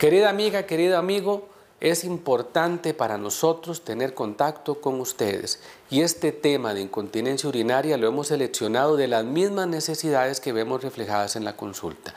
Querida amiga, querido amigo, es importante para nosotros tener contacto con ustedes y este tema de incontinencia urinaria lo hemos seleccionado de las mismas necesidades que vemos reflejadas en la consulta.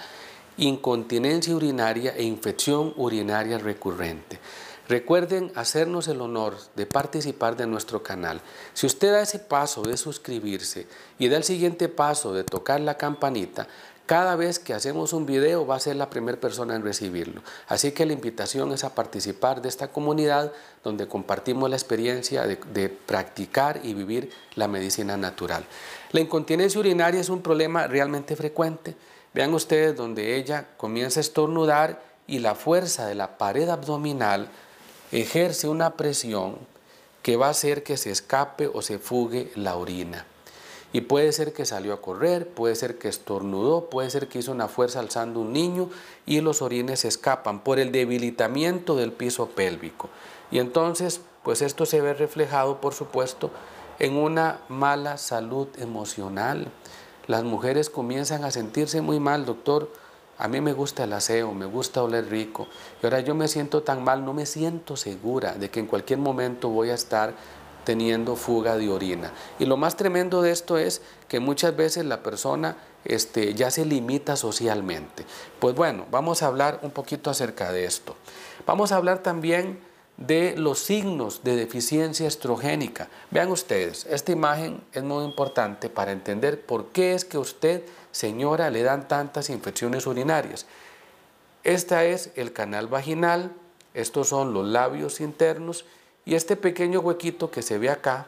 Incontinencia urinaria e infección urinaria recurrente. Recuerden hacernos el honor de participar de nuestro canal. Si usted da ese paso de suscribirse y da el siguiente paso de tocar la campanita, cada vez que hacemos un video va a ser la primera persona en recibirlo. Así que la invitación es a participar de esta comunidad donde compartimos la experiencia de, practicar y vivir la medicina natural. La incontinencia urinaria es un problema realmente frecuente. Vean ustedes donde ella comienza a estornudar y la fuerza de la pared abdominal ejerce una presión que va a hacer que se escape o se fugue la orina. Y puede ser que salió a correr, puede ser que estornudó, puede ser que hizo una fuerza alzando un niño y los orines escapan por el debilitamiento del piso pélvico. Y entonces, pues esto se ve reflejado, por supuesto, en una mala salud emocional. Las mujeres comienzan a sentirse muy mal, doctor, a mí me gusta el aseo, me gusta oler rico. Y ahora yo me siento tan mal, no me siento segura de que en cualquier momento voy a estar teniendo fuga de orina. Y lo más tremendo de esto es que muchas veces la persona este, ya se limita socialmente. Pues bueno, vamos a hablar un poquito acerca de esto. Vamos a hablar también de los signos de deficiencia estrogénica. Vean ustedes, esta imagen es muy importante para entender por qué es que usted señora, le dan tantas infecciones urinarias. Esta es el canal vaginal, estos son los labios internos y este pequeño huequito que se ve acá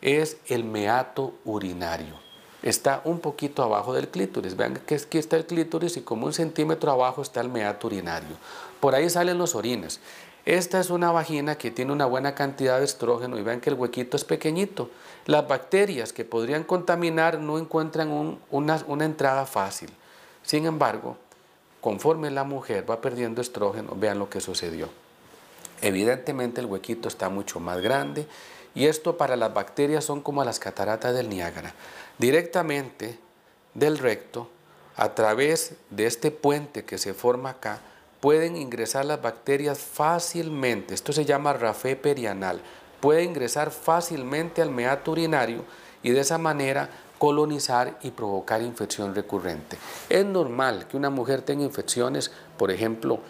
es el meato urinario. Está un poquito abajo del clítoris. Vean que aquí está el clítoris y como un centímetro abajo está el meato urinario. Por ahí salen los orines. Esta es una vagina que tiene una buena cantidad de estrógeno y vean que el huequito es pequeñito. Las bacterias que podrían contaminar no encuentran una, una entrada fácil. Sin embargo, conforme la mujer va perdiendo estrógeno, vean lo que sucedió. Evidentemente el huequito está mucho más grande y esto para las bacterias son como las cataratas del Niágara. Directamente del recto, a través de este puente que se forma acá, pueden ingresar las bacterias fácilmente. Esto se llama rafé perianal. Puede ingresar fácilmente al meato urinario y de esa manera colonizar y provocar infección recurrente. Es normal que una mujer tenga infecciones, por ejemplo,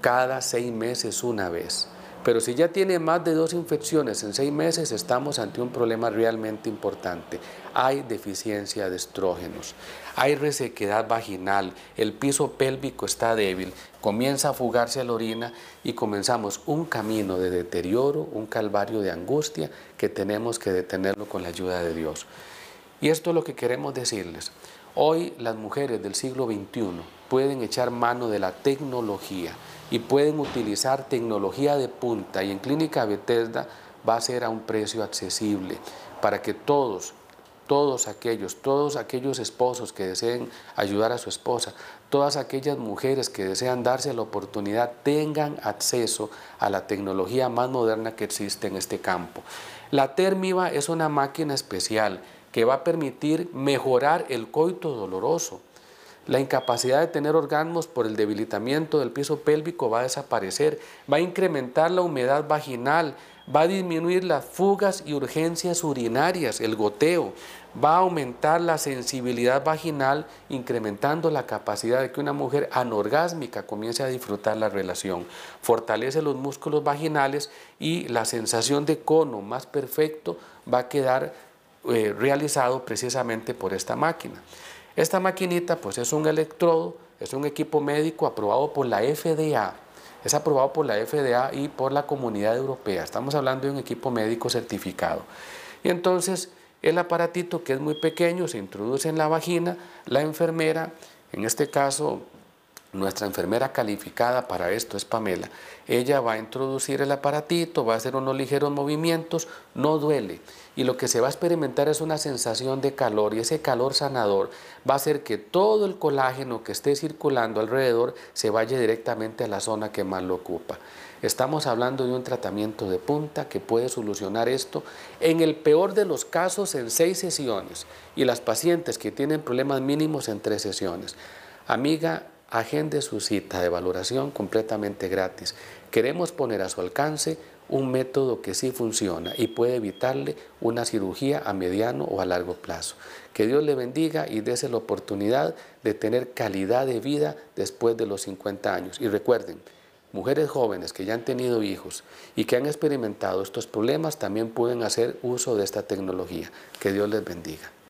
cada seis meses una vez. Pero si ya tiene más de dos infecciones en seis meses, estamos ante un problema realmente importante. Hay deficiencia de estrógenos, hay resequedad vaginal, el piso pélvico está débil, comienza a fugarse la orina y comenzamos un camino de deterioro, un calvario de angustia que tenemos que detenerlo con la ayuda de Dios. Y esto es lo que queremos decirles. Hoy las mujeres del siglo XXI pueden echar mano de la tecnología y pueden utilizar tecnología de punta y en Clínica Bethesda va a ser a un precio accesible para que todos, todos aquellos, todos aquellos esposos que deseen ayudar a su esposa, todas aquellas mujeres que desean darse la oportunidad tengan acceso a la tecnología más moderna que existe en este campo. La Termiva es una máquina especial que va a permitir mejorar el coito doloroso, la incapacidad de tener orgasmos por el debilitamiento del piso pélvico va a desaparecer, va a incrementar la humedad vaginal, va a disminuir las fugas y urgencias urinarias, el goteo, va a aumentar la sensibilidad vaginal, incrementando la capacidad de que una mujer anorgásmica comience a disfrutar la relación. Fortalece los músculos vaginales y la sensación de cono más perfecto va a quedar eh, realizado precisamente por esta máquina. Esta maquinita pues es un electrodo, es un equipo médico aprobado por la FDA, es aprobado por la FDA y por la comunidad europea. Estamos hablando de un equipo médico certificado. Y entonces el aparatito que es muy pequeño se introduce en la vagina, la enfermera, en este caso nuestra enfermera calificada para esto es Pamela. Ella va a introducir el aparatito, va a hacer unos ligeros movimientos, no duele. Y lo que se va a experimentar es una sensación de calor y ese calor sanador va a hacer que todo el colágeno que esté circulando alrededor se vaya directamente a la zona que más lo ocupa. Estamos hablando de un tratamiento de punta que puede solucionar esto en el peor de los casos en seis sesiones y las pacientes que tienen problemas mínimos en tres sesiones. Amiga, agende su cita de valoración completamente gratis. Queremos poner a su alcance un método que sí funciona y puede evitarle una cirugía a mediano o a largo plazo. Que Dios le bendiga y dése la oportunidad de tener calidad de vida después de los 50 años. Y recuerden, mujeres jóvenes que ya han tenido hijos y que han experimentado estos problemas también pueden hacer uso de esta tecnología. Que Dios les bendiga.